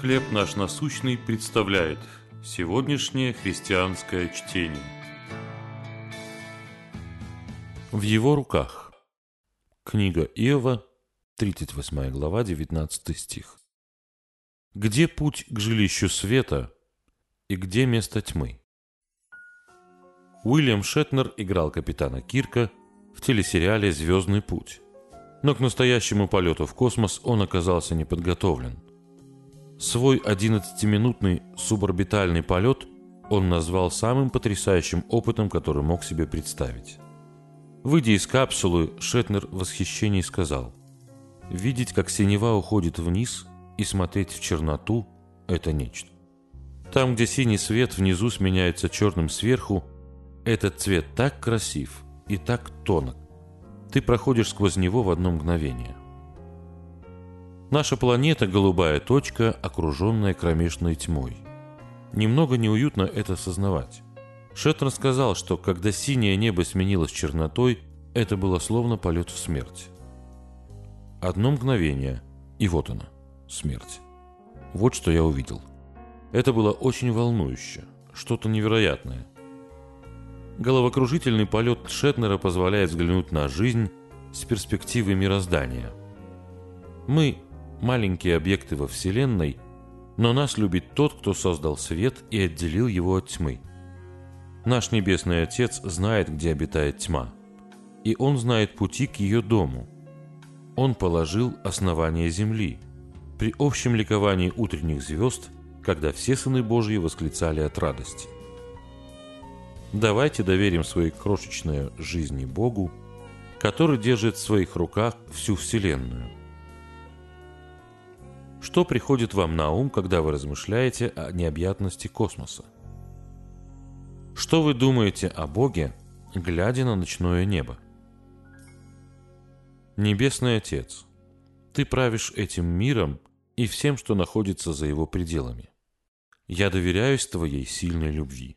«Хлеб наш насущный» представляет сегодняшнее христианское чтение. В его руках. Книга Иова, 38 глава, 19 стих. Где путь к жилищу света и где место тьмы? Уильям Шетнер играл капитана Кирка в телесериале «Звездный путь». Но к настоящему полету в космос он оказался неподготовлен. Свой 11-минутный суборбитальный полет он назвал самым потрясающим опытом, который мог себе представить. Выйдя из капсулы, Шетнер в восхищении сказал, «Видеть, как синева уходит вниз и смотреть в черноту – это нечто. Там, где синий свет внизу сменяется черным сверху, этот цвет так красив и так тонок. Ты проходишь сквозь него в одно мгновение. Наша планета – голубая точка, окруженная кромешной тьмой. Немного неуютно это осознавать. Шеттон сказал, что когда синее небо сменилось чернотой, это было словно полет в смерть. Одно мгновение, и вот она, смерть. Вот что я увидел. Это было очень волнующе, что-то невероятное – Головокружительный полет Шетнера позволяет взглянуть на жизнь с перспективы мироздания. Мы – маленькие объекты во Вселенной, но нас любит тот, кто создал свет и отделил его от тьмы. Наш Небесный Отец знает, где обитает тьма, и Он знает пути к ее дому. Он положил основание земли при общем ликовании утренних звезд, когда все сыны Божьи восклицали от радости. Давайте доверим свои крошечные жизни Богу, который держит в своих руках всю Вселенную. Что приходит вам на ум, когда вы размышляете о необъятности космоса? Что вы думаете о Боге, глядя на ночное небо? Небесный Отец, Ты правишь этим миром и всем, что находится за его пределами. Я доверяюсь Твоей сильной любви.